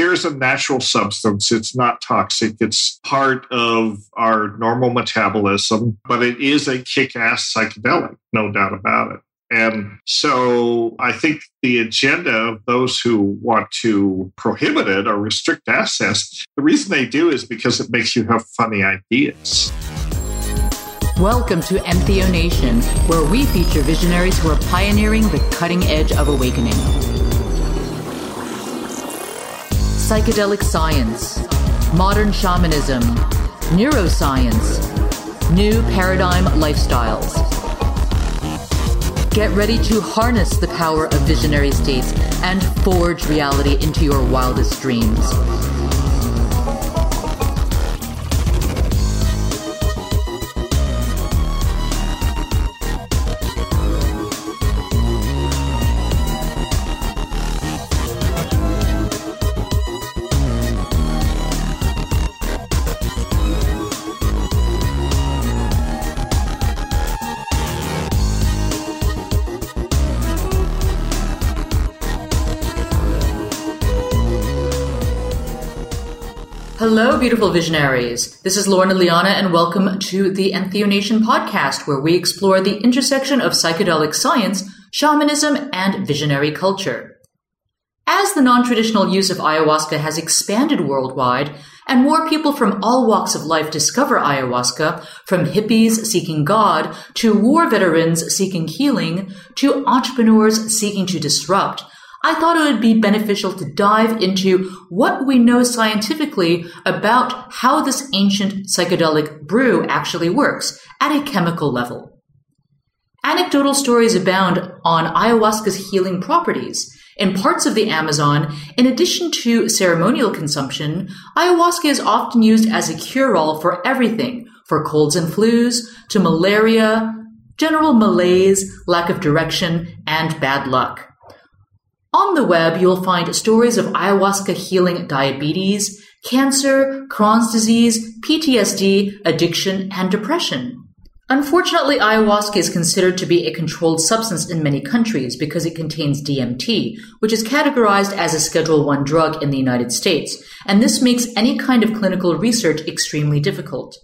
here's a natural substance. It's not toxic. It's part of our normal metabolism, but it is a kick ass psychedelic, no doubt about it. And so I think the agenda of those who want to prohibit it or restrict access, the reason they do is because it makes you have funny ideas. Welcome to Entheo Nation, where we feature visionaries who are pioneering the cutting edge of awakening. Psychedelic science, modern shamanism, neuroscience, new paradigm lifestyles. Get ready to harness the power of visionary states and forge reality into your wildest dreams. Hello, beautiful visionaries. This is Lorna Liana, and welcome to the Entheo Nation podcast, where we explore the intersection of psychedelic science, shamanism, and visionary culture. As the non traditional use of ayahuasca has expanded worldwide, and more people from all walks of life discover ayahuasca, from hippies seeking God, to war veterans seeking healing, to entrepreneurs seeking to disrupt, I thought it would be beneficial to dive into what we know scientifically about how this ancient psychedelic brew actually works at a chemical level. Anecdotal stories abound on ayahuasca's healing properties. In parts of the Amazon, in addition to ceremonial consumption, ayahuasca is often used as a cure-all for everything, for colds and flus, to malaria, general malaise, lack of direction, and bad luck. On the web, you'll find stories of ayahuasca healing diabetes, cancer, Crohn's disease, PTSD, addiction, and depression. Unfortunately, ayahuasca is considered to be a controlled substance in many countries because it contains DMT, which is categorized as a Schedule 1 drug in the United States, and this makes any kind of clinical research extremely difficult.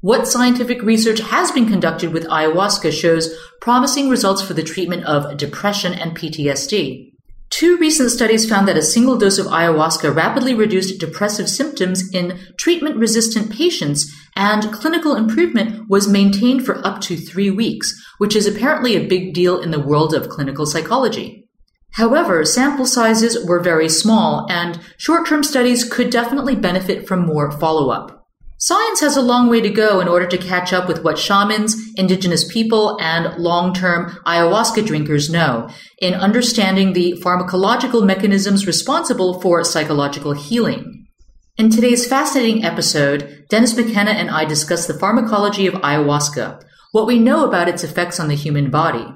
What scientific research has been conducted with ayahuasca shows promising results for the treatment of depression and PTSD. Two recent studies found that a single dose of ayahuasca rapidly reduced depressive symptoms in treatment resistant patients, and clinical improvement was maintained for up to three weeks, which is apparently a big deal in the world of clinical psychology. However, sample sizes were very small, and short term studies could definitely benefit from more follow up. Science has a long way to go in order to catch up with what shamans, indigenous people, and long-term ayahuasca drinkers know in understanding the pharmacological mechanisms responsible for psychological healing. In today's fascinating episode, Dennis McKenna and I discuss the pharmacology of ayahuasca, what we know about its effects on the human body,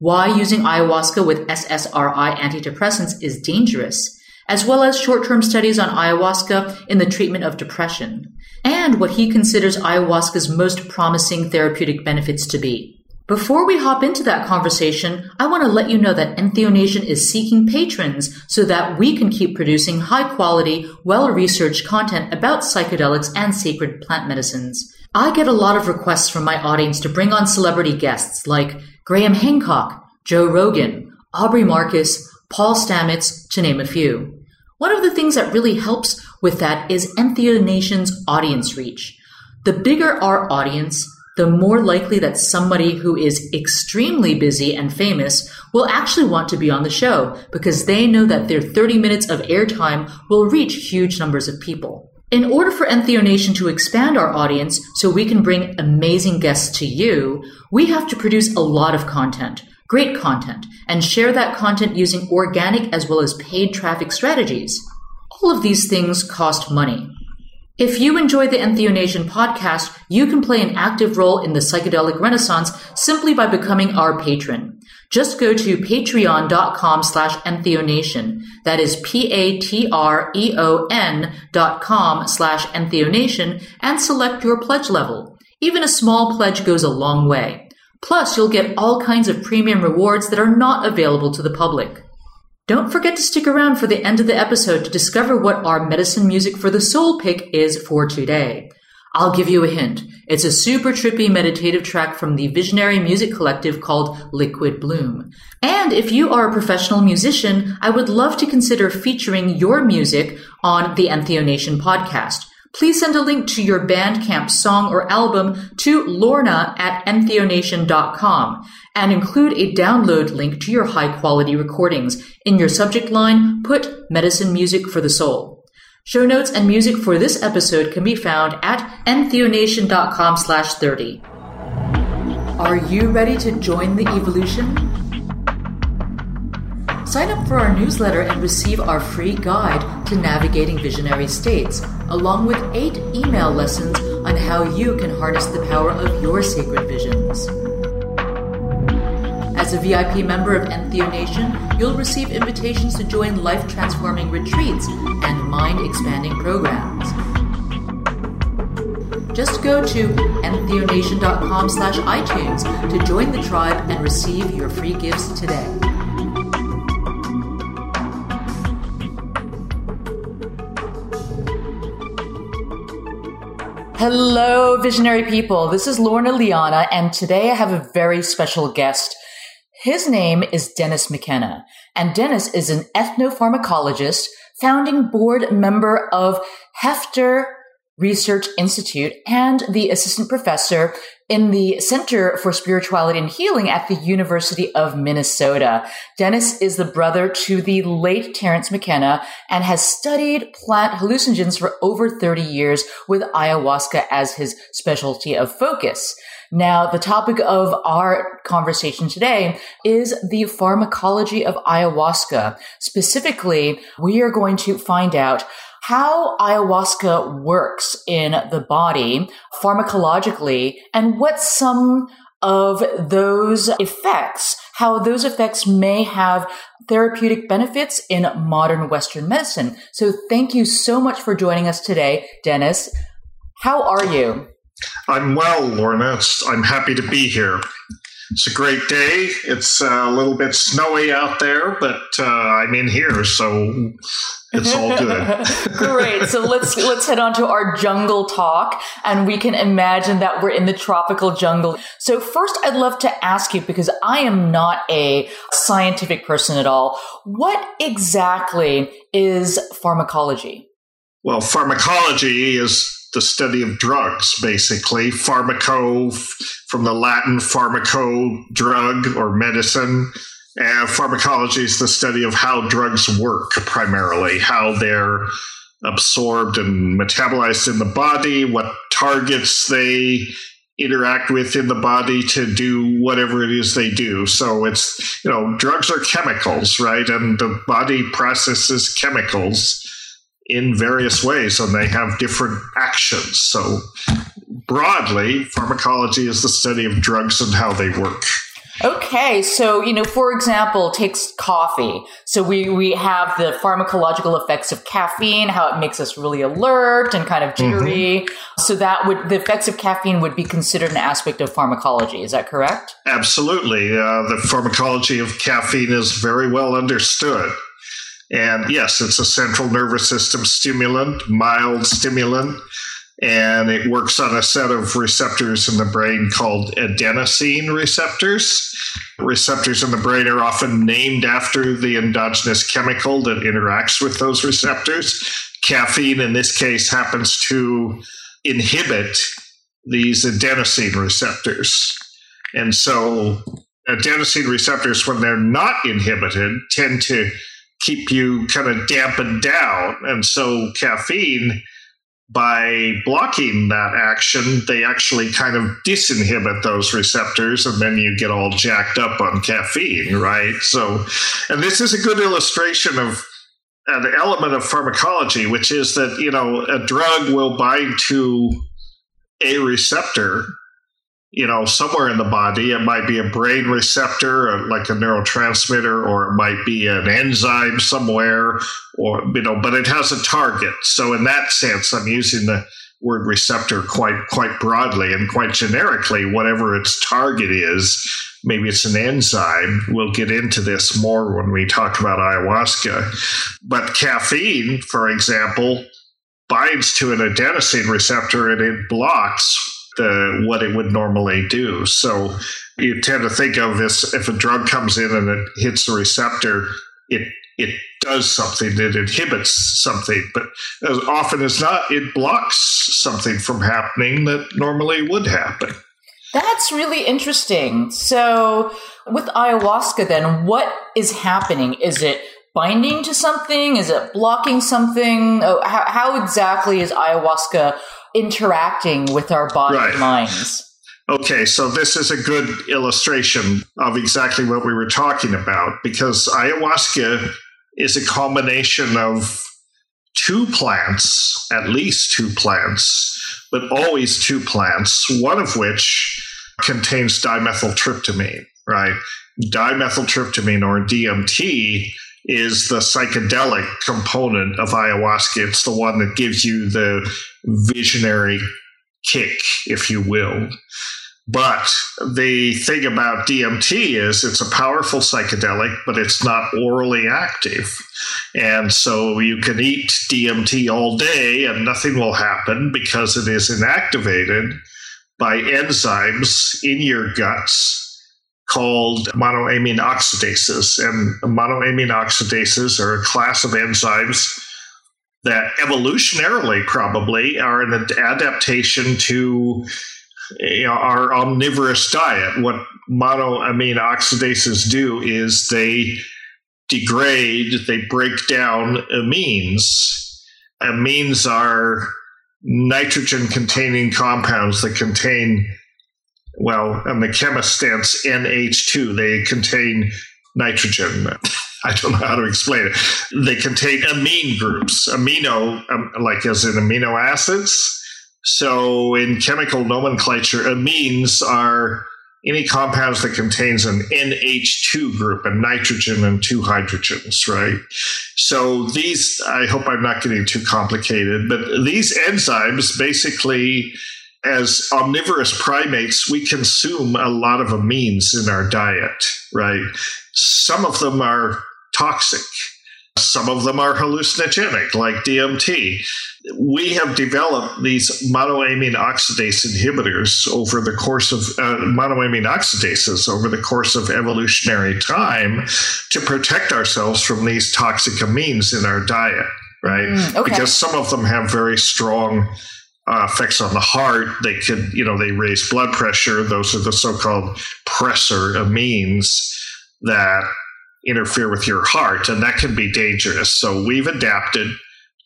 why using ayahuasca with SSRI antidepressants is dangerous, as well as short-term studies on ayahuasca in the treatment of depression, and what he considers ayahuasca's most promising therapeutic benefits to be. Before we hop into that conversation, I want to let you know that Entheo Nation is seeking patrons so that we can keep producing high quality, well researched content about psychedelics and sacred plant medicines. I get a lot of requests from my audience to bring on celebrity guests like Graham Hancock, Joe Rogan, Aubrey Marcus, Paul Stamets, to name a few. One of the things that really helps with that is Entheo Nation's audience reach. The bigger our audience, the more likely that somebody who is extremely busy and famous will actually want to be on the show because they know that their 30 minutes of airtime will reach huge numbers of people. In order for Entheo Nation to expand our audience so we can bring amazing guests to you, we have to produce a lot of content great content, and share that content using organic as well as paid traffic strategies. All of these things cost money. If you enjoy the Entheo Nation podcast, you can play an active role in the psychedelic renaissance simply by becoming our patron. Just go to patreon.com slash entheonation. That is P-A-T-R-E-O-N dot com slash entheonation and select your pledge level. Even a small pledge goes a long way. Plus, you'll get all kinds of premium rewards that are not available to the public. Don't forget to stick around for the end of the episode to discover what our medicine music for the soul pick is for today. I'll give you a hint. It's a super trippy meditative track from the visionary music collective called Liquid Bloom. And if you are a professional musician, I would love to consider featuring your music on the Entheo Nation podcast. Please send a link to your Bandcamp song or album to lorna at entheonation.com and include a download link to your high quality recordings. In your subject line, put medicine music for the soul. Show notes and music for this episode can be found at entheonation.com slash 30. Are you ready to join the evolution? Sign up for our newsletter and receive our free guide to navigating visionary states, along with eight email lessons on how you can harness the power of your sacred visions. As a VIP member of Entheo Nation, you'll receive invitations to join life transforming retreats and mind expanding programs. Just go to entheonation.com slash iTunes to join the tribe and receive your free gifts today. Hello, visionary people. This is Lorna Liana, and today I have a very special guest. His name is Dennis McKenna, and Dennis is an ethnopharmacologist, founding board member of Heffter Research Institute, and the assistant professor in the Center for Spirituality and Healing at the University of Minnesota. Dennis is the brother to the late Terence McKenna and has studied plant hallucinogens for over 30 years with ayahuasca as his specialty of focus. Now, the topic of our conversation today is the pharmacology of ayahuasca. Specifically, we are going to find out how ayahuasca works in the body pharmacologically and what some of those effects, how those effects may have therapeutic benefits in modern Western medicine. So thank you so much for joining us today, Dennis. How are you? I'm well, Lorna. It's, I'm happy to be here. It's a great day. It's uh, a little bit snowy out there, but uh, I'm in here, so it's all good. Great. So let's let's head on to our jungle talk, and we can imagine that we're in the tropical jungle. So first, I'd love to ask you because I am not a scientific person at all. What exactly is pharmacology? Well, pharmacology is the study of drugs, basically. Pharmaco, from the Latin pharmaco, drug or medicine. And pharmacology is the study of how drugs work primarily, how they're absorbed and metabolized in the body, what targets they interact with in the body to do whatever it is they do. So it's, you know, drugs are chemicals, right? And the body processes chemicals in various ways and they have different actions. So, broadly, pharmacology is the study of drugs and how they work. Okay, so you know, for example, takes coffee. So we we have the pharmacological effects of caffeine, how it makes us really alert and kind of jittery. Mm-hmm. So that would the effects of caffeine would be considered an aspect of pharmacology. Is that correct? Absolutely. Uh, the pharmacology of caffeine is very well understood. And yes, it's a central nervous system stimulant, mild stimulant, and it works on a set of receptors in the brain called adenosine receptors. Receptors in the brain are often named after the endogenous chemical that interacts with those receptors. Caffeine, in this case, happens to inhibit these adenosine receptors. And so, adenosine receptors, when they're not inhibited, tend to keep you kind of dampened down. And so caffeine, by blocking that action, they actually kind of disinhibit those receptors, and then you get all jacked up on caffeine, right? So, and this is a good illustration of an element of pharmacology, which is that, you know, a drug will bind to a receptor you know, somewhere in the body. It might be a brain receptor, uh, like a neurotransmitter, or it might be an enzyme somewhere, or, you know, but it has a target. So, in that sense, I'm using the word receptor quite quite broadly and quite generically, whatever its target is. Maybe it's an enzyme. We'll get into this more when we talk about ayahuasca. But caffeine, for example, binds to an adenosine receptor and it blocks the, what it would normally do. So you tend to think of this if a drug comes in and it hits the receptor, it it does something, it inhibits something, but as often as not, it blocks something from happening that normally would happen. That's really interesting. So, with ayahuasca, then, what is happening? Is it binding to something? Is it blocking something? Oh, how, how, exactly is ayahuasca interacting with our body right. minds? Okay, so this is a good illustration of exactly what we were talking about because ayahuasca is a combination of two plants, at least two plants, but always two plants, one of which contains dimethyltryptamine, right? Dimethyltryptamine or DMT is the psychedelic component of ayahuasca. It's the one that gives you the visionary kick, if you will. But the thing about DMT is it's a powerful psychedelic, but it's not orally active. And so you can eat DMT all day and nothing will happen because it is inactivated by enzymes in your guts called monoamine oxidases. And monoamine oxidases are a class of enzymes that evolutionarily probably are an adaptation to you know, our omnivorous diet. What monoamine oxidases do is they degrade, they break down amines. Amines are nitrogen containing compounds that contain, well, in the chemist stance, NH2. They contain nitrogen. I don't know how to explain it. They contain amine groups, amino, um, like as in amino acids so in chemical nomenclature, amines are any compounds that contains an NH2 group, a nitrogen and two hydrogens, right? So these, I hope I'm not getting too complicated, but these enzymes basically, as omnivorous primates, we consume a lot of amines in our diet, right? Some of them are toxic. Some of them are hallucinogenic, like DMT we have developed these monoamine oxidase inhibitors over the course of uh, monoamine oxidases over the course of evolutionary time to protect ourselves from these toxic amines in our diet, right? Mm, okay. Because some of them have very strong uh, effects on the heart. They could, you know, they raise blood pressure. Those are the so-called pressor amines that interfere with your heart, and that can be dangerous. So we've adapted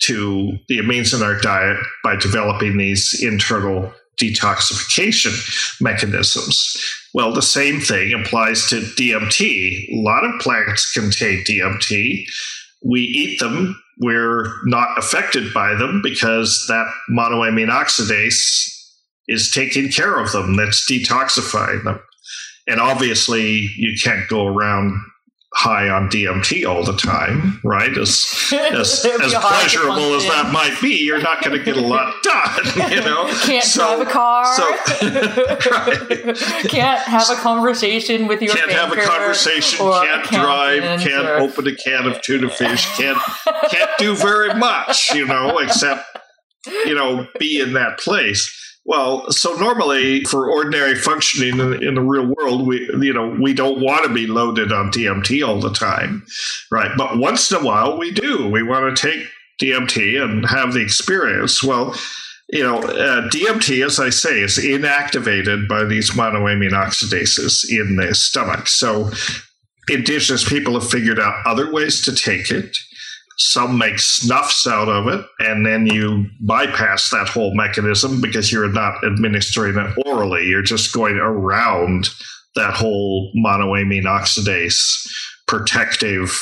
to the amines in our diet by developing these internal detoxification mechanisms. Well, the same thing applies to DMT. A lot of plants contain DMT. We eat them, we're not affected by them because that monoamine oxidase is taking care of them, that's detoxifying them. And obviously, you can't go around high on DMT all the time, right? As as, as pleasurable as that might be, you're not going to get a lot done. You know, can't so, drive a car. So, right. Can't have a conversation with your. Can't have a conversation. Can't drive. Can't or... open a can of tuna fish. Can't can't do very much. You know, except you know be in that place. Well, so normally for ordinary functioning in, in, the real world, we you know we don't want to be loaded on DMT all the time, right? But once in a while we do. We want to take DMT and have the experience. Well, you know, uh, DMT, as I say, is inactivated by these monoamine oxidases in the stomach. So indigenous people have figured out other ways to take it. Some make snuffs out of it, and then you bypass that whole mechanism because you're not administering it orally. You're just going around that whole monoamine oxidase protective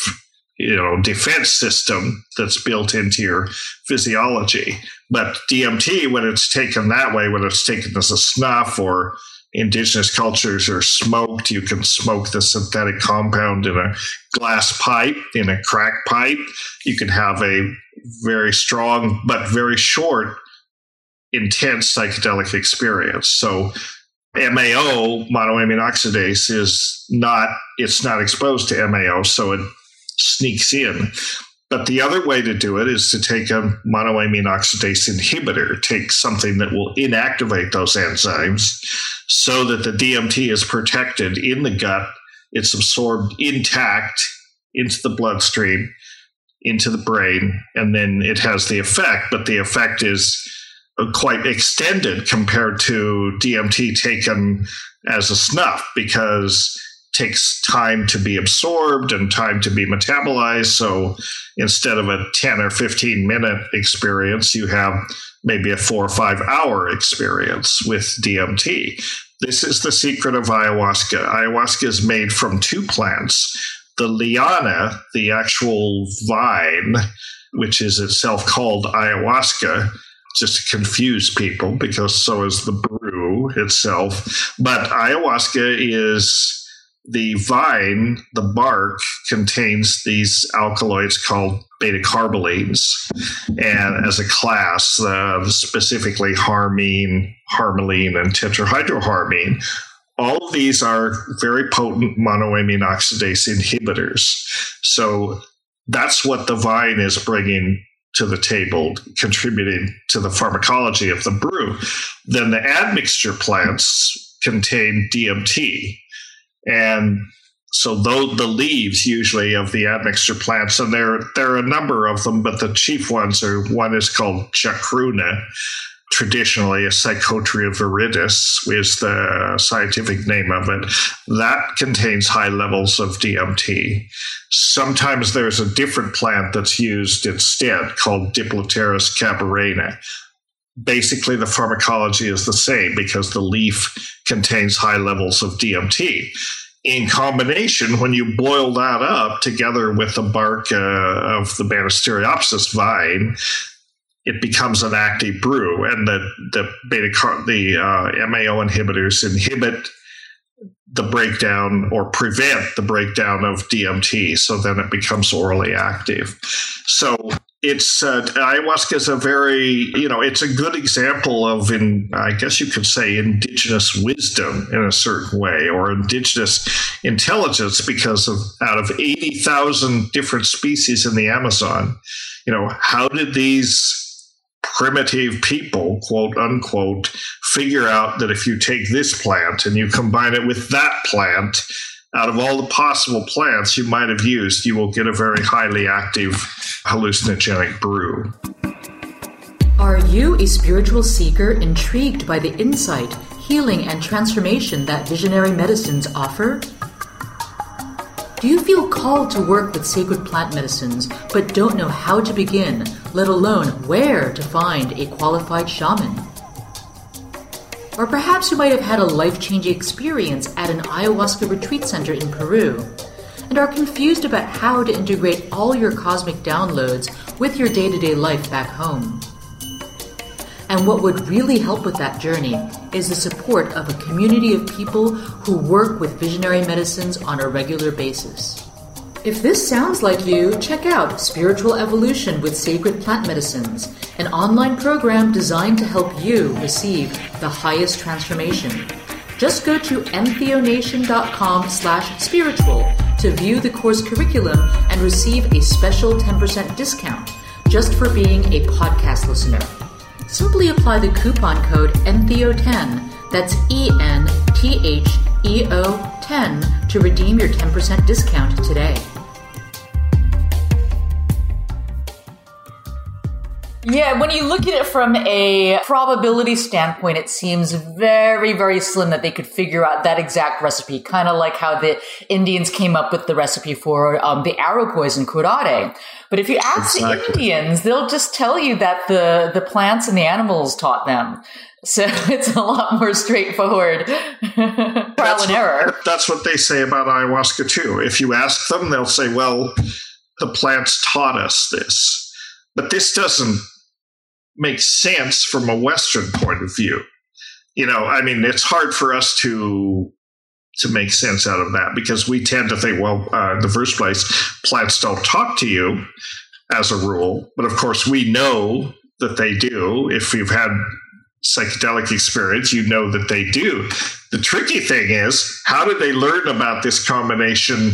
you know defense system that's built into your physiology but dmt when it's taken that way when it's taken as a snuff or indigenous cultures are smoked. You can smoke the synthetic compound in a glass pipe, in a crack pipe. You can have a very strong but very short intense psychedelic experience. So MAO, monoamine oxidase, is not it's not exposed to MAO, so it sneaks in. But the other way to do it is to take a monoamine oxidase inhibitor, take something that will inactivate those enzymes so that the DMT is protected in the gut. It's absorbed intact into the bloodstream, into the brain, and then it has the effect. But the effect is uh, quite extended compared to DMT taken as a snuff because takes time to be absorbed and time to be metabolized. So instead of a 10 or 15 minute experience, you have maybe a four or five hour experience with DMT. This is the secret of ayahuasca. Ayahuasca is made from two plants the liana, the actual vine, which is itself called ayahuasca, just to confuse people because so is the brew itself. But ayahuasca is the vine, the bark contains these alkaloids called beta carbolines, and as a class, uh, specifically harmine, harmaline, and tetrahydroharmine. All of these are very potent monoamine oxidase inhibitors. So that's what the vine is bringing to the table, contributing to the pharmacology of the brew. Then the admixture plants contain DMT, and so those the leaves usually of the admixture plants, and there there are a number of them, but the chief ones are one is called chacruna. Traditionally, a Psychotria viridis is the scientific name of it. That contains high levels of DMT. Sometimes there's a different plant that's used instead called Diplopterys cabrerana basically the pharmacology is the same because the leaf contains high levels of DMT. In combination, when you boil that up together with the bark uh, of the Banisteriopsis vine, it becomes an active brew, and the the beta car- the uh, MAO inhibitors inhibit the breakdown or prevent the breakdown of DMT, so then it becomes orally active. So it's uh, ayahuasca is a very you know it's a good example of in i guess you could say indigenous wisdom in a certain way or indigenous intelligence because of out of 80,000 different species in the amazon you know how did these primitive people quote unquote figure out that if you take this plant and you combine it with that plant out of all the possible plants you might have used, you will get a very highly active hallucinogenic brew. Are you a spiritual seeker intrigued by the insight, healing, and transformation that visionary medicines offer? Do you feel called to work with sacred plant medicines but don't know how to begin, let alone where to find a qualified shaman? Or perhaps you might have had a life changing experience at an ayahuasca retreat center in Peru and are confused about how to integrate all your cosmic downloads with your day to day life back home. And what would really help with that journey is the support of a community of people who work with visionary medicines on a regular basis. If this sounds like you, check out Spiritual Evolution with Sacred Plant Medicines, an online program designed to help you receive the highest transformation. Just go to entheonation.com slash spiritual to view the course curriculum and receive a special 10% discount just for being a podcast listener. Simply apply the coupon code ENTHEO10, that's E N T H E O 10, to redeem your 10% discount today. Yeah, when you look at it from a probability standpoint, it seems very, very slim that they could figure out that exact recipe. Kind of like how the Indians came up with the recipe for um, the arrow poison curare. But if you ask exactly. the Indians, they'll just tell you that the the plants and the animals taught them. So it's a lot more straightforward trial that's and error. What, that's what they say about ayahuasca too. If you ask them, they'll say, "Well, the plants taught us this." But this doesn't make sense from a Western point of view. You know, I mean, it's hard for us to to make sense out of that because we tend to think, well, uh, in the first place, plants don't talk to you as a rule, but of course we know that they do if you've had psychedelic experience, you know that they do. The tricky thing is, how did they learn about this combination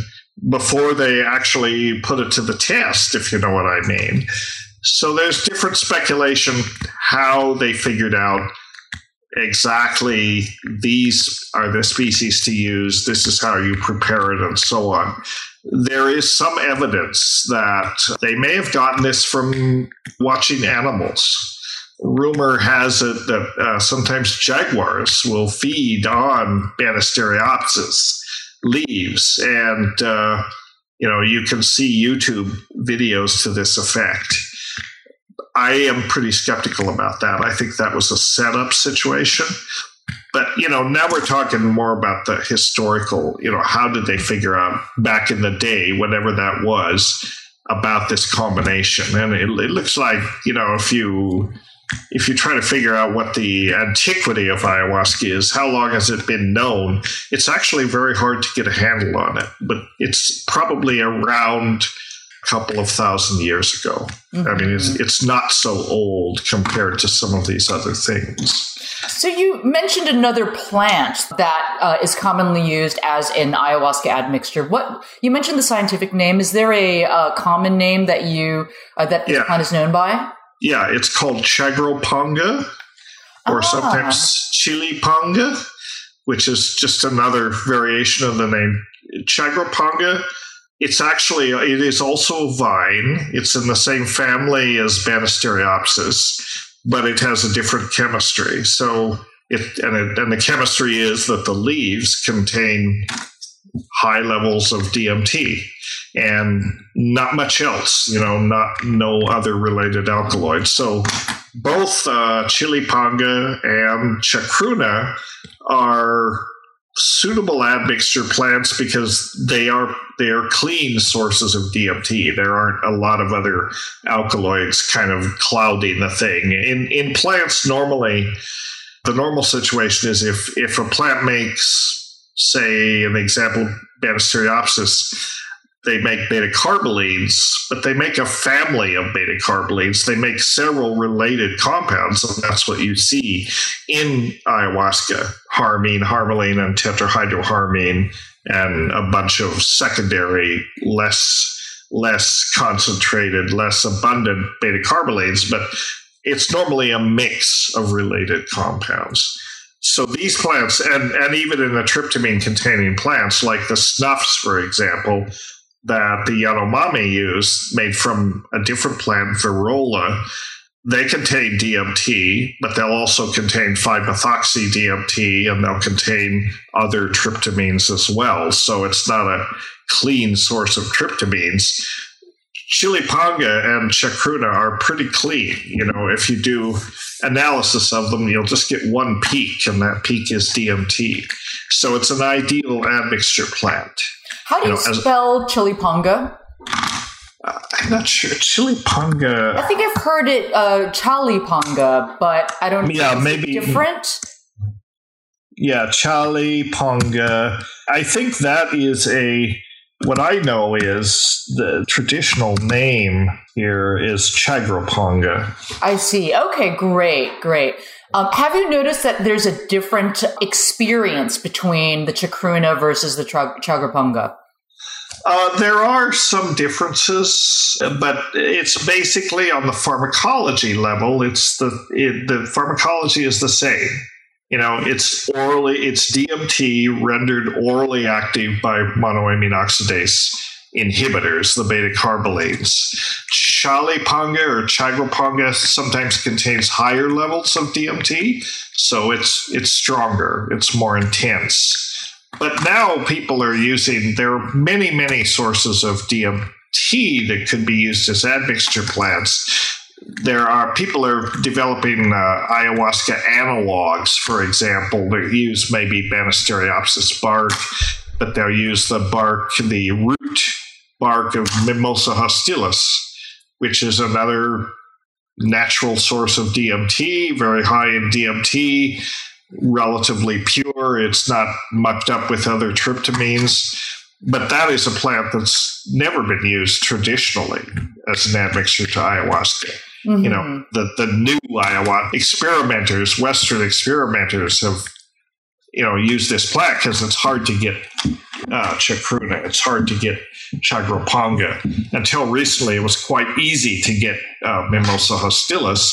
before they actually put it to the test, if you know what I mean? So there's different speculation how they figured out exactly these are the species to use, this is how you prepare it, and so on. There is some evidence that they may have gotten this from watching animals. Rumor has it that uh, sometimes jaguars will feed on Banisteriopsis leaves, and uh, you know you can see YouTube videos to this effect. I am pretty skeptical about that. I think that was a setup situation. But, you know, now we're talking more about the historical, you know, how did they figure out back in the day, whatever that was, about this combination? And it, it looks like, you know, if you if you try to figure out what the antiquity of ayahuasca is, how long has it been known? It's actually very hard to get a handle on it, but it's probably around couple of thousand years ago. Mm-hmm. I mean, it's, mm-hmm. it's not so old compared to some of these other things. So you mentioned another plant that uh, is commonly used as an ayahuasca admixture. What you mentioned the scientific name? Is there a uh, common name that you uh, that this yeah. plant is known by? Yeah, it's called chagrapanga, or ah. sometimes chilipanga, which is just another variation of the name chagrapanga it's actually it is also vine. It's in the same family as Banisteriopsis, but it has a different chemistry. So it and, it, and the chemistry is that the leaves contain high levels of DMT and not much else. You know, not no other related alkaloids. So both uh, chilipanga and chacruna are suitable admixture plants because they are they are clean sources of DMT. There aren't a lot of other alkaloids kind of clouding the thing. In in plants normally the normal situation is if if a plant makes say an example Banisteriopsis they make beta carbolines, but they make a family of beta carbolines. They make several related compounds, and that's what you see in ayahuasca harmine, harmaline, and tetrahydroharmine, and a bunch of secondary, less less concentrated, less abundant beta carbolines, but it's normally a mix of related compounds. So these plants, and, and even in the tryptamine containing plants, like the snuffs, for example, that the Yanomami use, made from a different plant, Virola, they contain DMT, but they'll also contain 5-methoxy DMT and they'll contain other tryptamines as well. So it's not a clean source of tryptamines. Chilipanga and chacruna are pretty clean. You know, if you do analysis of them, you'll just get one peak, and that peak is DMT. So it's an ideal admixture plant. How do you, you know, spell as, chilipanga? Uh, I'm not sure. Chilipanga. I think I've heard it uh, chalipanga, but I don't. Yeah, maybe different. Yeah, chaliponga. I think that is a. What I know is the traditional name here is chagrapanga. I see. Okay, great, great. Um, have you noticed that there's a different experience between the chacruna versus the chagrapanga? Uh, there are some differences, but it's basically on the pharmacology level. It's the it, the pharmacology is the same. You know, it's orally it's DMT rendered orally active by monoamine oxidase inhibitors, the beta carbolines. Chalipanga or chagrapanga sometimes contains higher levels of DMT, so it's it's stronger, it's more intense. But now people are using there are many many sources of DMT that could be used as admixture plants. There are people are developing uh, ayahuasca analogs, for example, that use maybe Banisteriopsis bark, but they'll use the bark, the root bark of Mimosa hostilis, which is another natural source of DMT, very high in DMT, relatively pure. It's not mucked up with other tryptamines. But that is a plant that's never been used traditionally as an admixture to ayahuasca. Mm-hmm. You know, the, the new ayahuasca experimenters, Western experimenters have, you know, use this plant because it's hard to get uh, chacruna. It's hard to get chagrapanga. Until recently, it was quite easy to get uh, Mimosa hostilis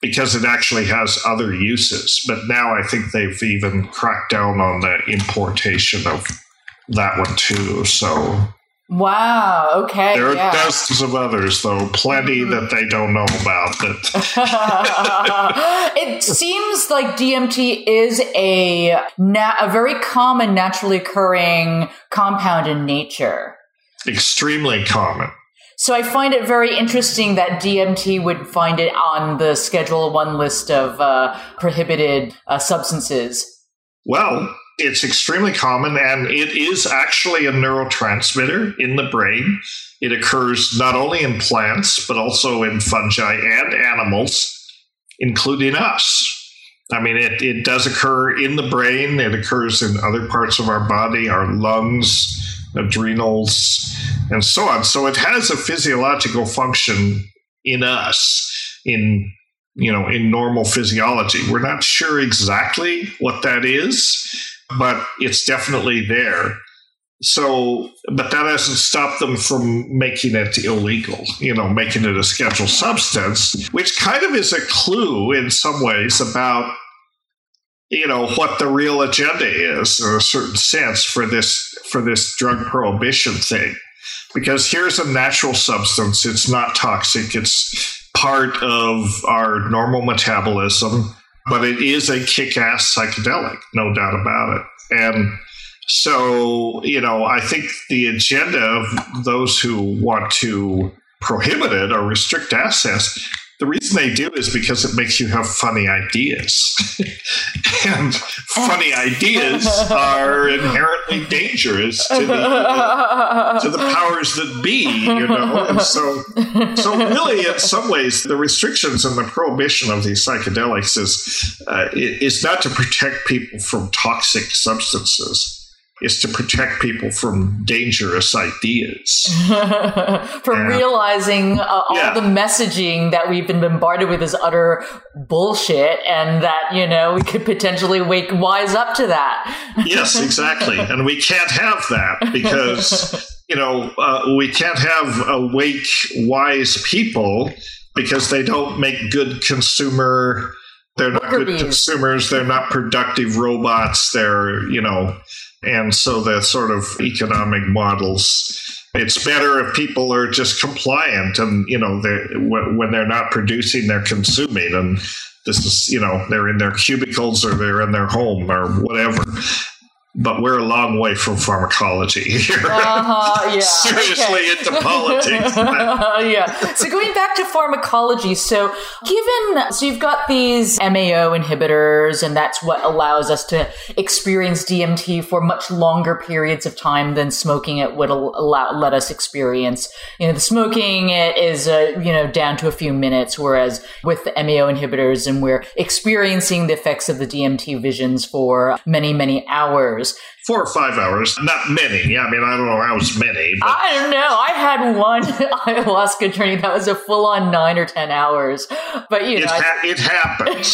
because it actually has other uses. But now I think they've even cracked down on the importation of that one too. So Wow. Okay. There are yeah. dozens of others, though, plenty mm-hmm. that they don't know about. That it seems like DMT is a na- a very common, naturally occurring compound in nature. Extremely common. So I find it very interesting that DMT would find it on the Schedule One list of uh, prohibited uh, substances. Well, it's extremely common and it is actually a neurotransmitter in the brain. It occurs not only in plants, but also in fungi and animals, including us. I mean, it, it does occur in the brain, it occurs in other parts of our body, our lungs, adrenals, and so on. So it has a physiological function in us, in you know, in normal physiology. We're not sure exactly what that is but it's definitely there. So, but that hasn't stopped them from making it illegal, you know, making it a scheduled substance, which kind of is a clue in some ways about, you know, what the real agenda is in a certain sense for this, for this drug prohibition thing. Because here's a natural substance. It's not toxic. It's part of our normal metabolism but it is a kick-ass psychedelic, no doubt about it. And so, you know, I think the agenda of those who want to prohibit it or restrict access the reason they do is because it makes you have funny ideas. and funny ideas are inherently dangerous to the, to the powers that be, you know. And so, so really, in some ways, the restrictions and the prohibition of these psychedelics is uh, is not to protect people from toxic substances is to protect people from dangerous ideas. from realizing uh, all yeah. the messaging that we've been bombarded with is utter bullshit and that, you know, we could potentially wake wise up to that. yes, exactly. And we can't have that because, you know, uh, we can't have awake, wise people because they don't make good consumer they're not good consumers they're not productive robots they're you know and so the sort of economic models, it's better if people are just compliant and, you know, they're, when they're not producing, they're consuming. And this is, you know, they're in their cubicles or they're in their home or whatever but we're a long way from pharmacology here. Uh-huh, yeah. Seriously okay. into politics. yeah. So going back to pharmacology, so given so you've got these MAO inhibitors, and that's what allows us to experience DMT for much longer periods of time than smoking it would allow let us experience. You know, the smoking it is uh, you know down to a few minutes, whereas with the MAO inhibitors, and we're experiencing the effects of the DMT visions for many many hours hours. Four or five hours, not many. Yeah, I mean, I don't know how many. But. I don't know. I had one ayahuasca journey that was a full on nine or ten hours, but you know, it, ha- it happens.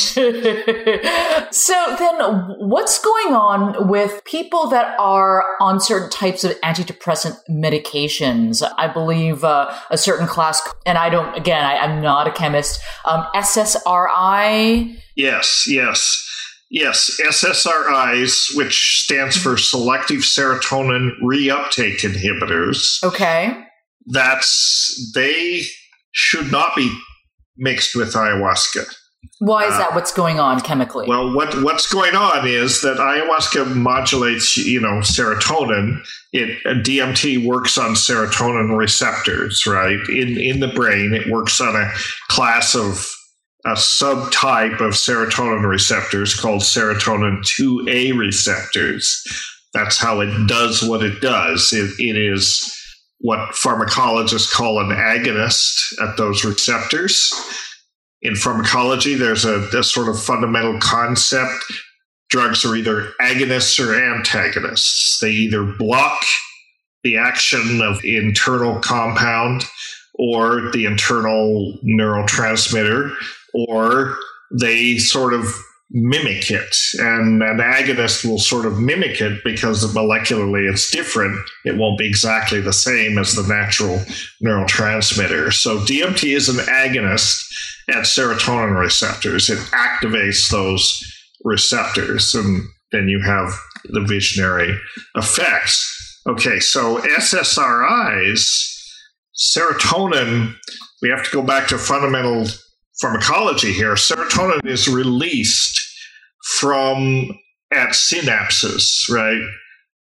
so then, what's going on with people that are on certain types of antidepressant medications? I believe uh, a certain class, and I don't. Again, I, am not a chemist. Um, SSRI. Yes, yes. Yes, SSRIs, which stands for selective serotonin reuptake inhibitors. Okay. That's they should not be mixed with ayahuasca. Why is uh, that? What's going on chemically? Well, what what's going on is that ayahuasca modulates, you know, serotonin. It DMT works on serotonin receptors, right? In in the brain, it works on a class of a subtype of serotonin receptors called serotonin 2A receptors. That's how it does what it does. it, it is what pharmacologists call an agonist at those receptors. In pharmacology, there's a, a sort of fundamental concept. Drugs are either agonists or antagonists. They either block the action of internal compound or the internal neurotransmitter, or they sort of mimic it. And an agonist will sort of mimic it because molecularly it's different. It won't be exactly the same as the natural neurotransmitter. So DMT is an agonist at serotonin receptors. It activates those receptors, and then you have the visionary effects. Okay, so SSRIs, serotonin, we have to go back to fundamental pharmacology here. Serotonin is released from at synapses, right?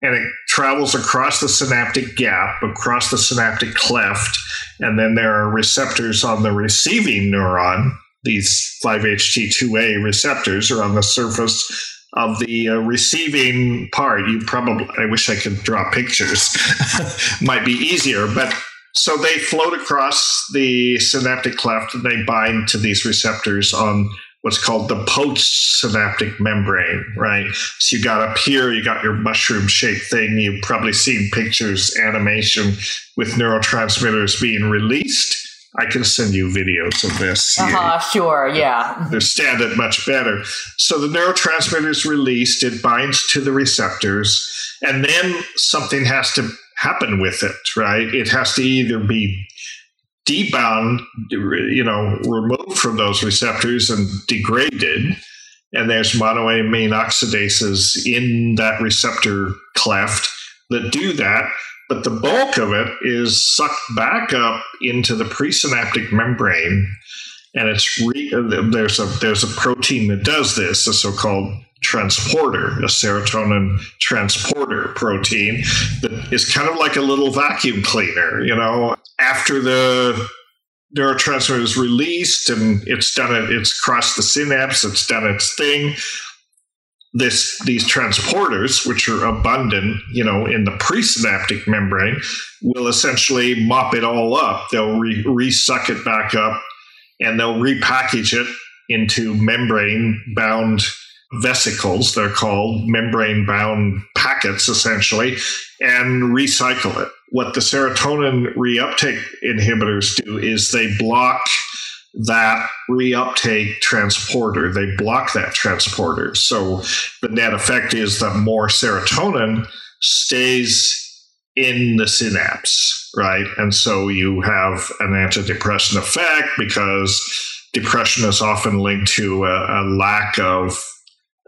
And it travels across the synaptic gap, across the synaptic cleft, and then there are receptors on the receiving neuron. These 5-HT2A receptors are on the surface of the uh, receiving part. You probably, I wish I could draw pictures, might be easier, but so they float across the synaptic cleft and they bind to these receptors on what's called the postsynaptic membrane, right? So you got up here, you got your mushroom shaped thing. You've probably seen pictures, animation with neurotransmitters being released. I can send you videos of this. Uh-huh, sure, yeah. Understand it much better. So the neurotransmitter is released, it binds to the receptors, and then something has to happen with it, right? It has to either be debound, you know, removed from those receptors and degraded. And there's monoamine oxidases in that receptor cleft that do that. But the bulk of it is sucked back up into the presynaptic membrane. And it's re- there's a there's a protein that does this, a so-called transporter, a serotonin transporter protein that is kind of like a little vacuum cleaner. You know, after the neurotransmitter is released and it's done it, it's crossed the synapse, it's done its thing. This these transporters, which are abundant, you know, in the presynaptic membrane, will essentially mop it all up. They'll re- resuck it back up, and they'll repackage it into membrane bound vesicles, they're called membrane bound packets essentially, and recycle it. What the serotonin reuptake inhibitors do is they block that reuptake transporter. They block that transporter. So the net effect is that more serotonin stays in the synapse, right? And so you have an antidepressant effect because depression is often linked to a, a lack of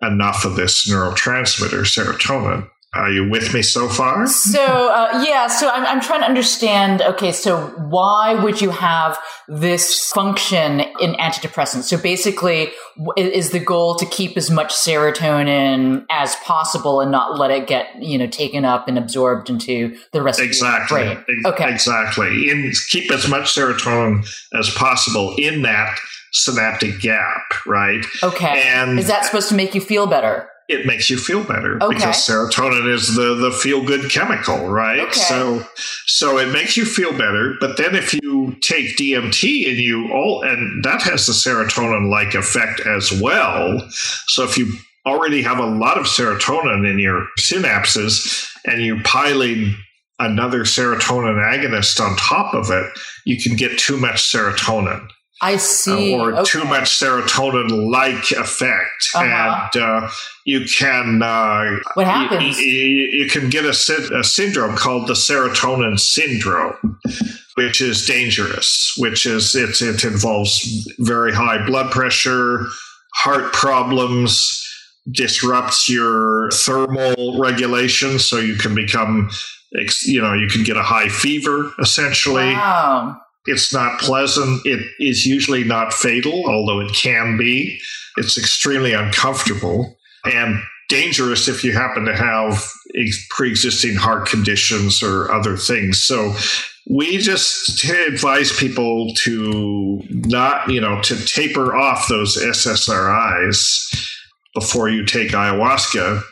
enough of this neurotransmitter, serotonin. Are you with me so far? So, uh, yeah, so I'm, I'm trying to understand okay, so why would you have this function in antidepressants? So, basically, is the goal to keep as much serotonin as possible and not let it get, you know, taken up and absorbed into the rest exactly. of the brain? Okay. Exactly. In, keep as much serotonin as possible in that synaptic gap, right? Okay. And is that supposed to make you feel better? It makes you feel better okay. because serotonin is the the feel good chemical, right? Okay. So so it makes you feel better, but then if you take DMT and you all and that has the serotonin like effect as well. So if you already have a lot of serotonin in your synapses and you're piling another serotonin agonist on top of it, you can get too much serotonin. I see. or okay. too much serotonin like effect. Uh-huh. And uh, you can. Uh, what happens? You, you, you can get a, a, syndrome called the serotonin syndrome, which is dangerous, which is it, it involves very high blood pressure, heart problems, disrupts your thermal regulation, so you can become. You know, you can get a high fever essentially. Wow it's not pleasant. It is usually not fatal, although it can be. It's extremely uncomfortable and dangerous if you happen to have pre existing heart conditions or other things. So we just advise people to not, you know, to taper off those SSRIs before you take ayahuasca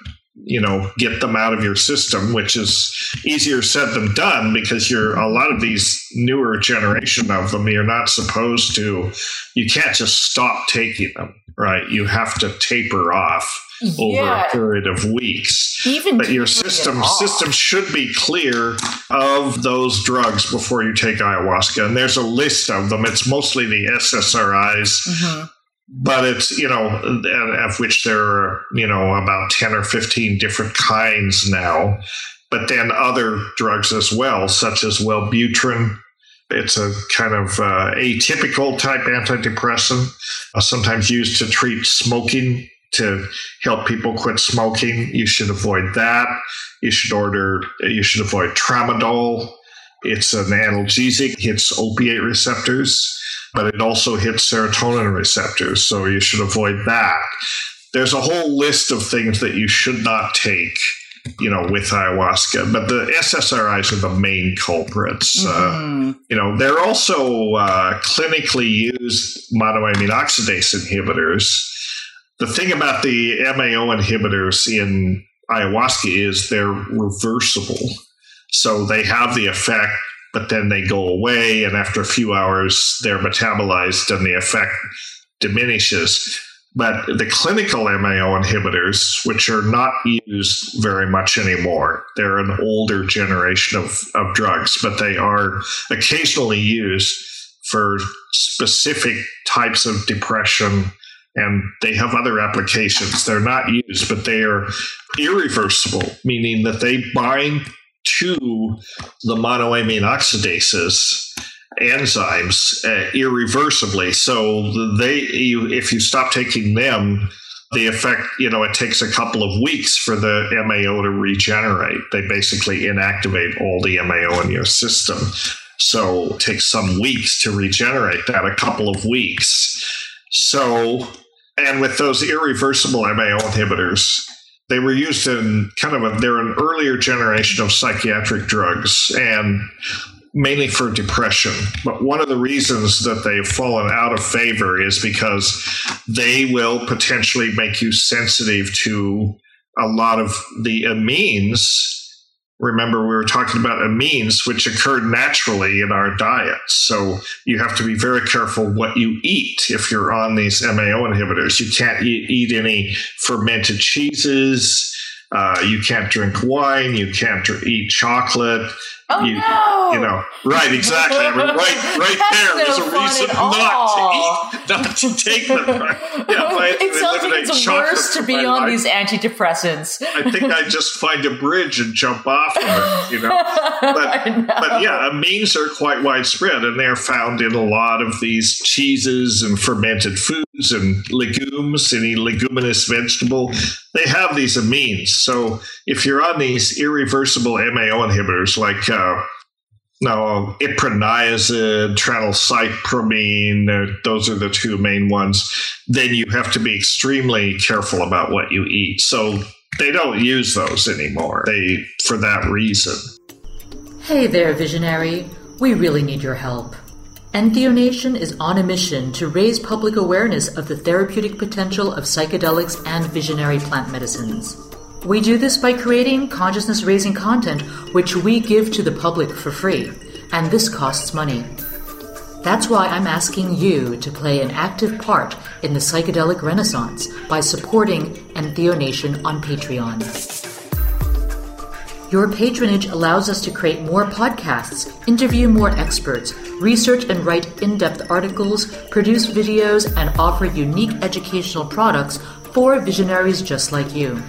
you know get them out of your system which is easier said than done because you're a lot of these newer generation of them you're not supposed to you can't just stop taking them right? You have to taper off over Yeah. a period of weeks. Even but your system system should be clear of those drugs before you take ayahuasca. And there's a list of them. It's mostly the ssris Mhm. But it's you know of which there are you know about 10 or 15 different kinds now but then other drugs as well such as wellbutrin. It's a kind of uh, atypical type antidepressant uh, sometimes used to treat smoking to help people quit smoking. You should avoid that. You should order you should avoid tramadol. It's an analgesic hits opiate receptors but it also hits serotonin receptors, so you should avoid that. There's a whole list of things that you should not take, you know, with ayahuasca, but the SSRIs are the main culprits. Uh, Mhm. you know, they're also uh, clinically used monoamine oxidase inhibitors. The thing about the MAO inhibitors in ayahuasca is they're reversible. So they have the effect, but then they go away, and after a few hours, they're metabolized and the effect diminishes. But the clinical MAO inhibitors, which are not used very much anymore, they're an older generation of, of drugs, but they are occasionally used for specific types of depression and they have other applications. They're not used, but they are irreversible, meaning that they bind to the monoamine oxidases enzymes uh, irreversibly. So they, you, if you stop taking them, the effect, you know, it takes a couple of weeks for the MAO to regenerate. They basically inactivate all the MAO in your system. So it takes some weeks to regenerate that, a couple of weeks. So, and with those irreversible MAO inhibitors, they were used in kind of a, they're an earlier generation of psychiatric drugs and mainly for depression. But one of the reasons that they've fallen out of favor is because they will potentially make you sensitive to a lot of the amines. Remember, we were talking about amines, which occur naturally in our diet So you have to be very careful what you eat if you're on these MAO inhibitors. You can't eat, eat any fermented cheeses. Uh, you can't drink wine. You can't eat chocolate. Oh You- no! You know, right? Exactly. I mean, right, right That's there. There's no a reason not to eat, not to take them. Right? Yeah, I it sounds like it's worse to be on life, these antidepressants. I think I'd just find a bridge and jump off of it. You know. I know. But yeah, amines are quite widespread, and they're found in a lot of these cheeses and fermented foods and legumes, any leguminous vegetable. They have these amines. So if you're on these irreversible MAO inhibitors like uh, no, iproniazid, tranylcypromine, uh, those are the two main ones, then you have to be extremely careful about what you eat. So they don't use those anymore. They for that reason. Hey there, visionary. We really need your help. Entheo Nation is on a mission to raise public awareness of the therapeutic potential of psychedelics and visionary plant medicines. We do this by creating consciousness raising content which we give to the public for free, and this costs money. That's why I'm asking you to play an active part in the psychedelic renaissance by supporting Entheo Nation on Patreon. Your patronage allows us to create more podcasts, interview more experts, research and write in depth articles, produce videos, and offer unique educational products for visionaries just like you.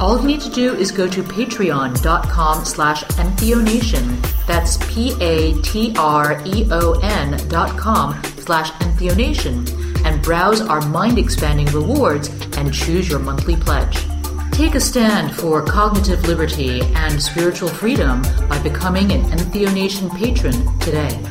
All you need to do is go to patreon.com slash entheonation. That's P-A-T-R-E-O-N dot com slash entheonation and browse our mind-expanding rewards and choose your monthly pledge. Take a stand for cognitive liberty and spiritual freedom by becoming an Entheo Nation patron today.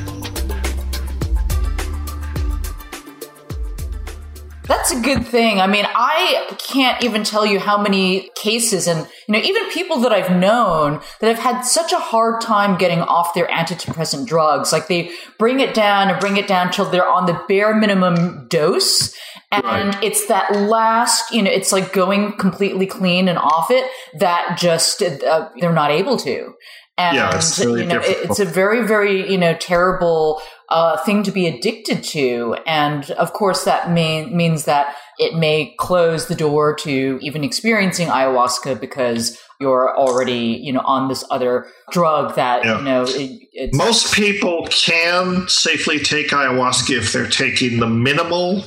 That's a good thing. I mean, I can't even tell you how many cases and, you know, even people that I've known that have had such a hard time getting off their antidepressant drugs. Like they bring it down and bring it down till they're on the bare minimum dose. And right. it's that last, you know, it's like going completely clean and off it that just, uh, they're not able to. And, yeah, it's really you know, difficult. it's a very, very, you know, terrible uh, thing to be addicted to. And of course, that mean, means that it may close the door to even experiencing ayahuasca because you're already, you know, on this other drug that, yeah. you know, it, most people can safely take ayahuasca if they're taking the minimal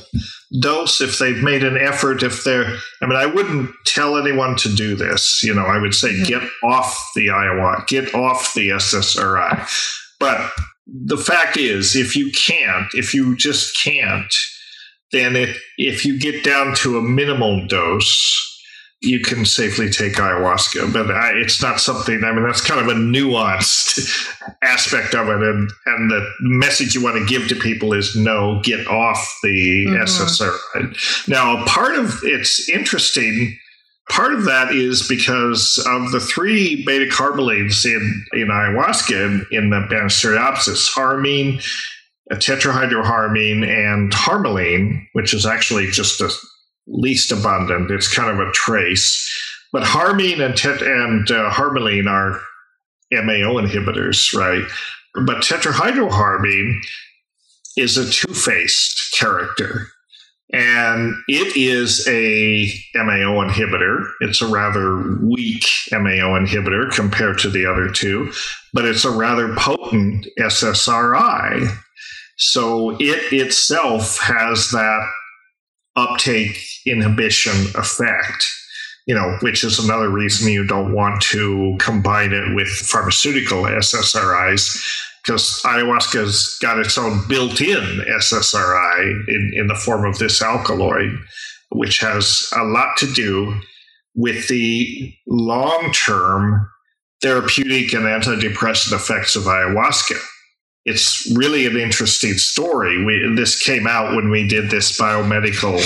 dose if they've made an effort if they're i mean i wouldn't tell anyone to do this you know i would say mm-hmm. get off the ayahuasca get off the ssri but the fact is if you can't if you just can't then it, if you get down to a minimal dose you can safely take ayahuasca, but I, it's not something. I mean, that's kind of a nuanced aspect of it, and and the message you want to give to people is no, get off the mm-hmm. SSRI. Now, part of it's interesting. Part of that is because of the three beta carbolines in, in ayahuasca in, in the Banisteriopsis, harmine, tetrahydroharmine, and harmaline, which is actually just the least abundant. It's kind of a trace. But harmine and, tet- and uh, harmaline are MAO inhibitors, right? But tetrahydroharmine is a two faced character. And it is a MAO inhibitor. It's a rather weak MAO inhibitor compared to the other two, but it's a rather potent SSRI. So it itself has that uptake inhibition effect you know, which is another reason you don't want to combine it with pharmaceutical SSRIs, because ayahuasca's got its own built-in SSRI in, in the form of this alkaloid, which has a lot to do with the long-term therapeutic and antidepressant effects of ayahuasca it's really an interesting story. We, this came out when we did this biomedical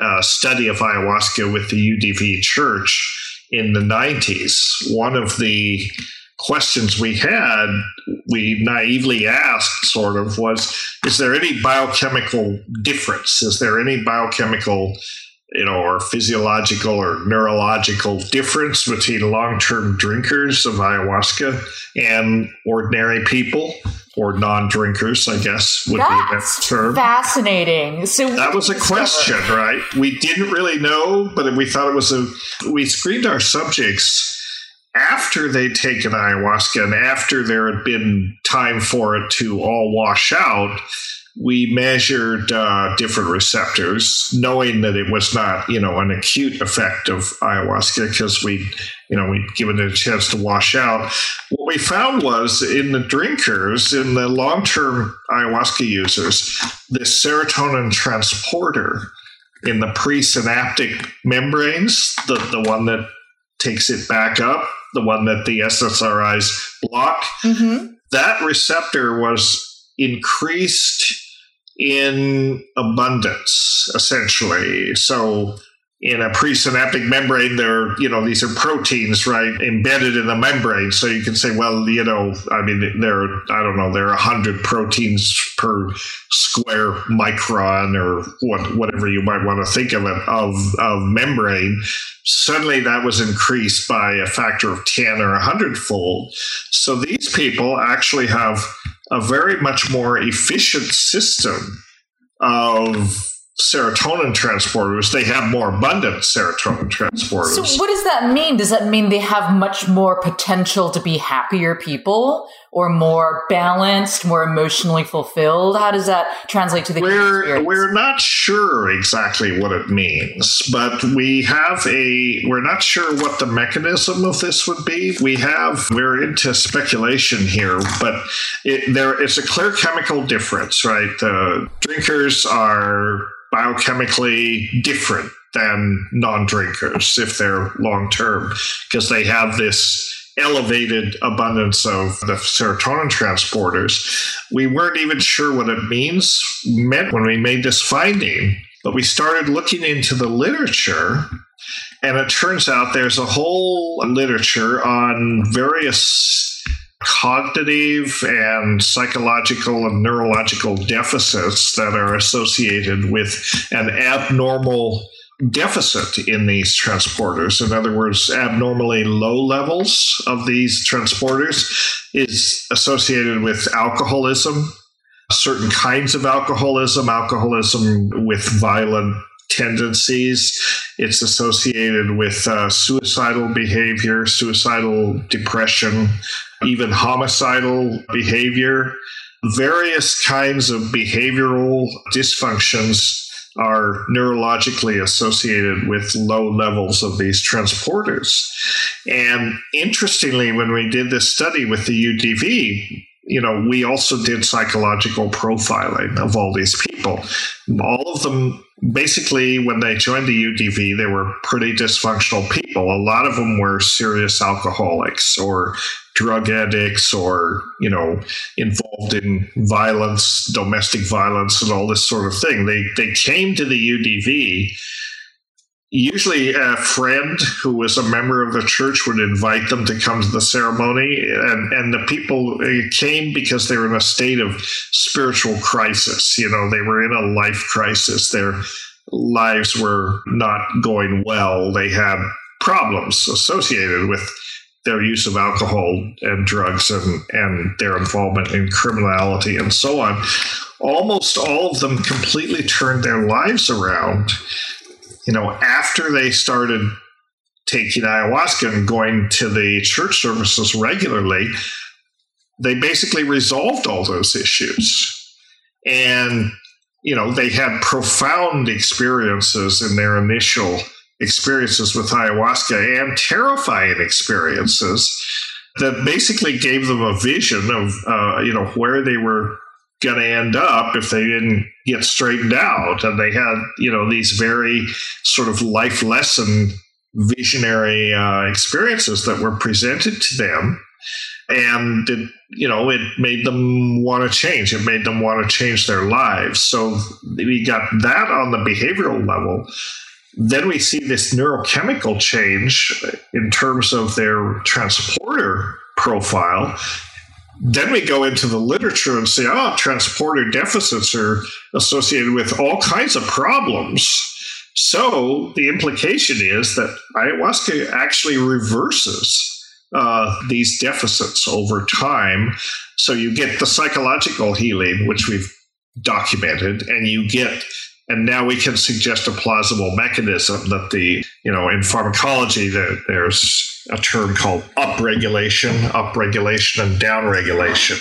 uh, study of ayahuasca with the UDV Church in the 90s. One of the questions we had, we naively asked, sort of, was Is there any biochemical difference? Is there any biochemical you know, or physiological or neurological difference between long term drinkers of ayahuasca and ordinary people or non drinkers, I guess would That's be the best term. Fascinating. So that was a question, right? We didn't really know, but we thought it was a. We screened our subjects after they'd taken ayahuasca and after there had been time for it to all wash out we measured uh, different receptors, knowing that it was not, you know, an acute effect of ayahuasca because we, you know, we'd given it a chance to wash out. What we found was in the drinkers, in the long-term ayahuasca users, the serotonin transporter in the presynaptic membranes, the, the one that takes it back up, the one that the SSRIs block, mm-hmm. that receptor was increased in abundance, essentially. So in a presynaptic membrane, there, you know, these are proteins, right, embedded in the membrane. So you can say, well, you know, I mean, there, are, I don't know, there are hundred proteins per square micron, or what, whatever you might want to think of it, of of membrane. Suddenly, that was increased by a factor of ten or a hundredfold. So these people actually have a very much more efficient system of serotonin transporters, they have more abundant serotonin transporters. So, what does that mean? Does that mean they have much more potential to be happier people or more balanced, more emotionally fulfilled? How does that translate to the we're, We're not sure exactly what it means, but we have a, we're not sure what the mechanism of this would be. We have, we're into speculation here, but it, there is a clear chemical difference, right? The drinkers are biochemically different than non drinkers if they're long term because they have this elevated abundance of the serotonin transporters. We weren't even sure what it means meant when we made this finding. But we started looking into the literature, and it turns out there's a whole literature on various cognitive and psychological and neurological deficits that are associated with an abnormal deficit in these transporters. In other words, abnormally low levels of these transporters is associated with alcoholism, certain kinds of alcoholism, alcoholism with violent tendencies. It's associated with uh, suicidal behavior, suicidal depression, even homicidal behavior. Various kinds of behavioral dysfunctions are neurologically associated with low levels of these transporters. And interestingly, when we did this study with the UDV, you know, we also did psychological profiling of all these people. All of them, basically, when they joined the UDV, they were pretty dysfunctional people. A lot of them were serious alcoholics or drug addicts or, you know, involved in violence, domestic violence, and all this sort of thing. They, they came to the UDV usually a friend who was a member of the church would invite them to come to the ceremony and, and the people uh, came because they were in a state of spiritual crisis. You know they were in a life crisis. Their lives were not going well. They had problems associated with their use of alcohol and drugs and, and their involvement in criminality and so on almost all of them completely turned their lives around you know, after they started taking ayahuasca and going to the church services regularly, they basically resolved all those issues. And, you know, they had profound experiences in their initial experiences with ayahuasca and terrifying experiences that basically gave them a vision of, uh, you know, where they were going to end up if they didn't get straightened out. And they had, you know, these very sort of life lesson visionary uh, experiences that were presented to them. And it, you know, it made them want to change. It made them want to change their lives. So we got that on the behavioral level. Then we see this neurochemical change in terms of their transporter profile then we go into the literature and say, oh, transporter deficits are associated with all kinds of problems. So the implication is that ayahuasca actually reverses uh, these deficits over time. So you get the psychological healing, which we've documented, and you get and now we can suggest a plausible mechanism that the you know in pharmacology there's a term called upregulation upregulation and downregulation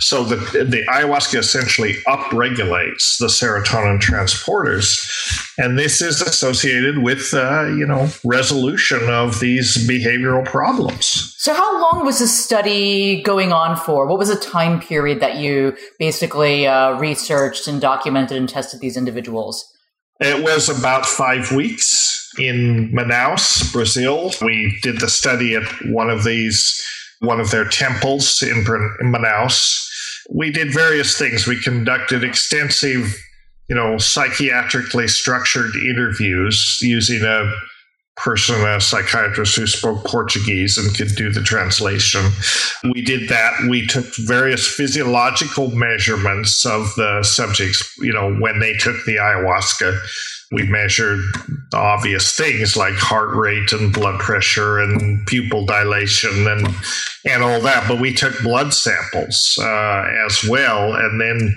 so the, the ayahuasca essentially upregulates the serotonin transporters, and this is associated with uh, you know resolution of these behavioral problems. So, how long was this study going on for? What was the time period that you basically uh, researched and documented and tested these individuals? It was about five weeks in Manaus, Brazil. We did the study at one of these one of their temples in Manaus we did various things. We conducted extensive, you know, psychiatrically structured interviews using a person, a psychiatrist who spoke Portuguese and could do the translation. We did that. We took various physiological measurements of the subjects, you know, when they took the ayahuasca. We measured obvious things like heart rate and blood pressure and pupil dilation and and all that. But we took blood samples uh, as well, and then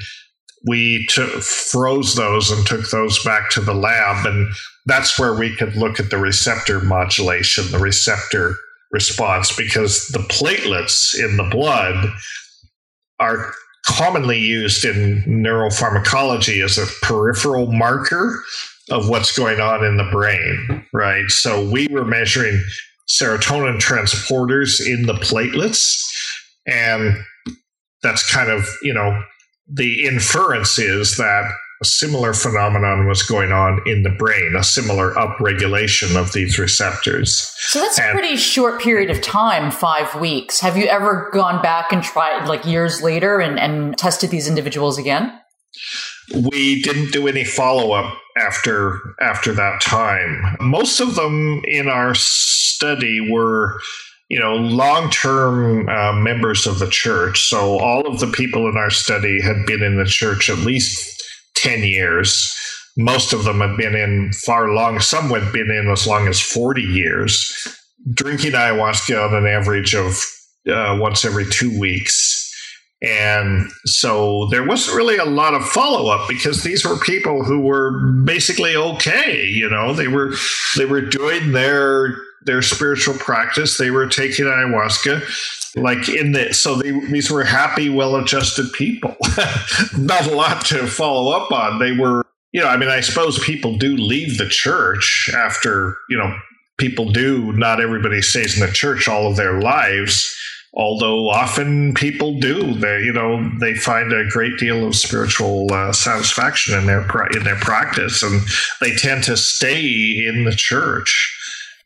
we froze those and took those back to the lab, and that's where we could look at the receptor modulation, the receptor response, because the platelets in the blood are commonly used in neuropharmacology as a peripheral marker of what's going on in the brain, right? So we were measuring serotonin transporters in the platelets. And that's kind of, you know, the inference is that a similar phenomenon was going on in the brain, a similar upregulation of these receptors. So that's and, a pretty short period of time, five weeks. Have you ever gone back and tried, like years later, and, and tested these individuals again? We didn't do any follow up after after that time. Most of them in our study were you know, long term uh, members of the church. So all of the people in our study had been in the church at least 10 years. Most of them had been in far long, some had been in as long as 40 years, drinking ayahuasca on an average of uh, once every two weeks. And so there wasn't really a lot of follow up because these were people who were basically okay. You know, they were they were doing their their spiritual practice. They were taking ayahuasca like in the so they, these were happy well-adjusted people not a lot to follow up on they were you know i mean i suppose people do leave the church after you know people do not everybody stays in the church all of their lives although often people do they you know they find a great deal of spiritual uh, satisfaction in their in their practice and they tend to stay in the church.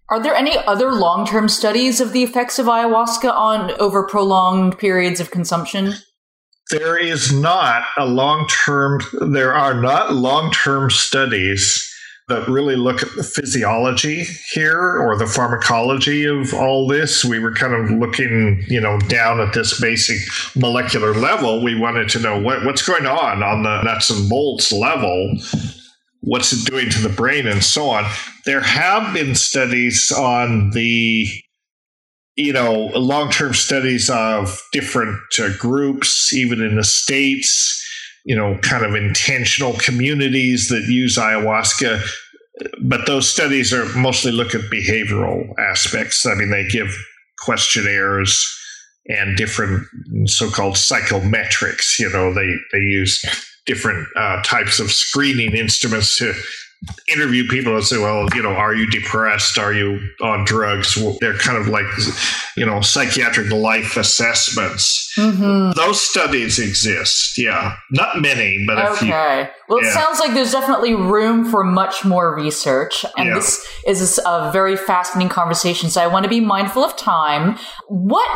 Are there any other long-term studies of the effects of ayahuasca on over prolonged periods of consumption? There is not a long-term there are not long-term studies that really look at the physiology here or the pharmacology of all this. We were kind of looking, you know, down at this basic molecular level. We wanted to know what, what's going on on the nuts and bolts level. What's it doing to the brain and so on? There have been studies on the you know, long term studies of different uh, groups, even in the States, you know, kind of intentional communities that use ayahuasca. But those studies are mostly look at behavioral aspects. I mean, they give questionnaires and different so-called psychometrics. You know, they they use different uh, types of screening instruments to interview people and say, well, you know, are you depressed? Are you on drugs? Well, they're kind of like, you know, psychiatric life assessments. Mm-hmm. Those studies exist. Yeah. Not many, but a few. okay. You, well, it yeah. sounds like there's definitely room for much more research. And yeah. this is a very fascinating conversation. So I want to be mindful of time. What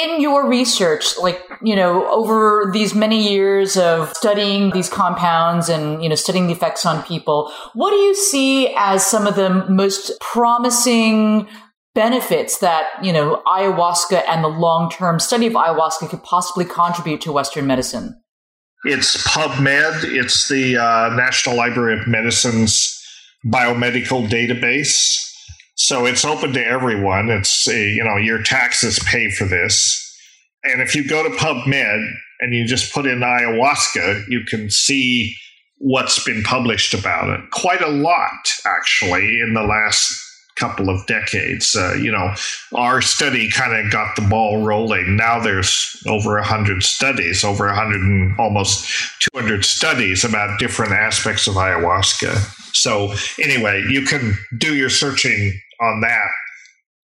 in your research, like, you know, over these many years of studying these compounds and, you know, studying the effects on people, what do you see as some of the most promising benefits that, you know, ayahuasca and the long-term study of ayahuasca could possibly contribute to Western medicine? It's PubMed. It's the uh, National Library of Medicine's biomedical database. So it's open to everyone. It's a, you know your taxes pay for this, and if you go to PubMed and you just put in ayahuasca, you can see what's been published about it. Quite a lot, actually, in the last couple of decades. Uh, you know, our study kind of got the ball rolling. Now there's over a hundred studies, over a hundred and almost two hundred studies about different aspects of ayahuasca. So anyway, you can do your searching on that,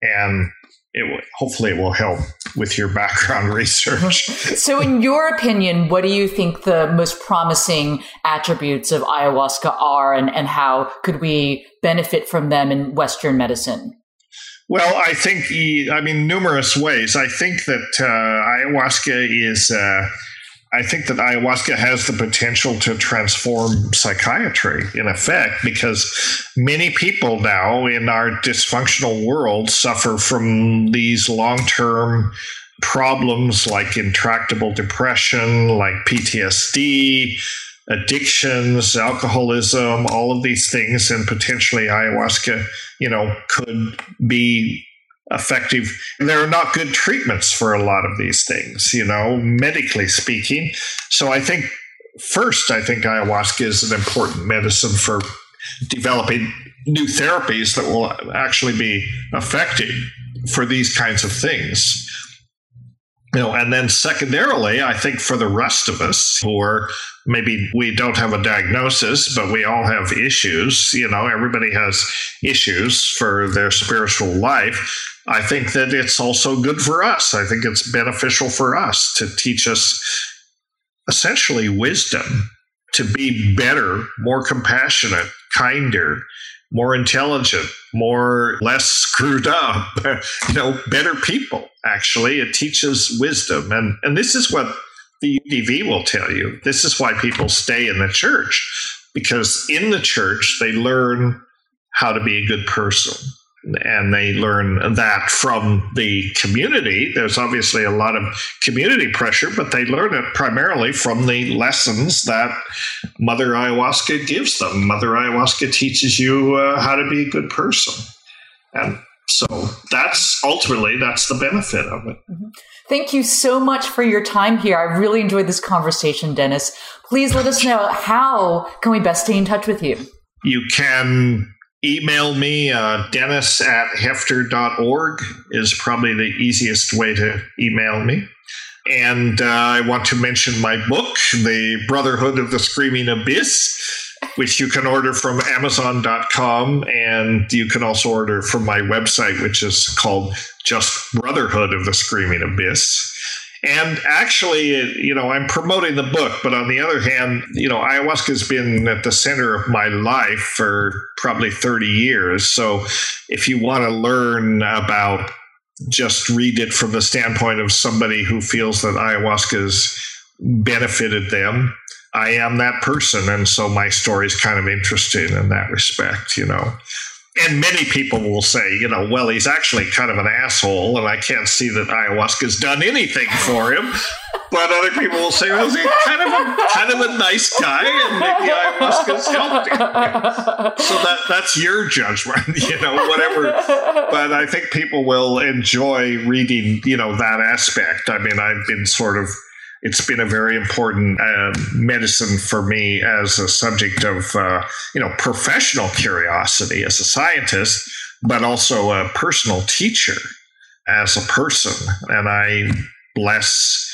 and it will, hopefully it will help with your background research. so, in your opinion, what do you think the most promising attributes of ayahuasca are, and, and how could we benefit from them in Western medicine? Well, I think, I mean, numerous ways. I think that uh, ayahuasca is. Uh, I think that ayahuasca has the potential to transform psychiatry in effect because many people now in our dysfunctional world suffer from these long term problems like intractable depression, like PTSD, addictions, alcoholism, all of these things, and potentially ayahuasca, you know, could be effective. There are not good treatments for a lot of these things, you know, medically speaking. So I think first, I think ayahuasca is an important medicine for developing new therapies that will actually be effective for these kinds of things. You know, and then secondarily, I think for the rest of us who are maybe we don't have a diagnosis, but we all have issues. You know, everybody has issues for their spiritual life. I think that it's also good for us. I think it's beneficial for us to teach us essentially wisdom to be better, more compassionate, kinder, more intelligent, more less screwed up, you know, better people. Actually, it teaches wisdom, and and this is what the UDV will tell you. This is why people stay in the church because in the church they learn how to be a good person and they learn that from the community. There's obviously a lot of community pressure, but they learn it primarily from the lessons that Mother Ayahuasca gives them. Mother Ayahuasca teaches you uh, how to be a good person. And so that's ultimately that's the benefit of it. Mm-hmm. Thank you so much for your time here. I really enjoyed this conversation, Dennis. Please let us know how can we best stay in touch with you? You can email me uh, dennis at heffter.org is probably the easiest way to email me. And uh, i want to mention my book the brotherhood of the screaming abyss which you can order from amazon.com and you can also order from my website which is called just brotherhood of the screaming abyss and actually, you know, I'm promoting the book, but on the other hand, you know, ayahuasca has been at the center of my life for probably 30 years. So if you want to learn about just read it from the standpoint of somebody who feels that ayahuasca has benefited them. I am that person. And so my story is kind of interesting in that respect, you know and many people will say, you know, well, he's actually kind of an asshole, and I can't see that ayahuasca's done anything for him. But other people will say, well, he's kind of a kind of a nice guy, and maybe ayahuasca's helped him. So that that's your judgment, you know, whatever. But I think people will enjoy reading, you know, that aspect. I mean, I've been sort of it's been a very important uh, medicine for me as a subject of uh, you know professional curiosity as a scientist, but also a personal teacher as a person, and I bless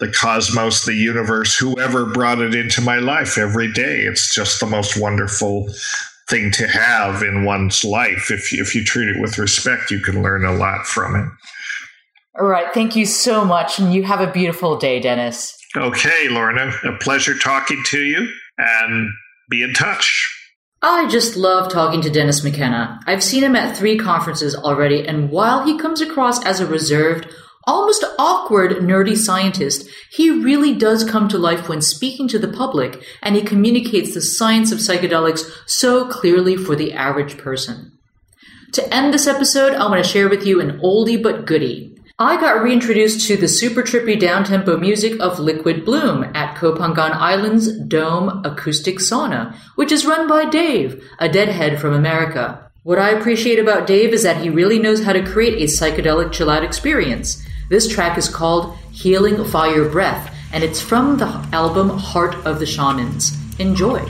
the cosmos, the universe, whoever brought it into my life every day. It's just the most wonderful thing to have in one's life. If if you treat it with respect, you can learn a lot from it. All right. Thank you so much. And you have a beautiful day, Dennis. Okay, Lorna. A pleasure talking to you and be in touch. I just love talking to Dennis McKenna. I've seen him at three conferences already, and while he comes across as a reserved, almost awkward, nerdy scientist, he really does come to life when speaking to the public, and he communicates the science of psychedelics so clearly for the average person. To end this episode, I want to share with you an oldie but goodie. I got reintroduced to the super trippy downtempo music of Liquid Bloom at Koh Phangan Island's Dome Acoustic Sauna, which is run by Dave, a deadhead from America. What I appreciate about Dave is that he really knows how to create a psychedelic chill out experience. This track is called Healing Fire Breath, and it's from the album Heart of the Shamans. Enjoy!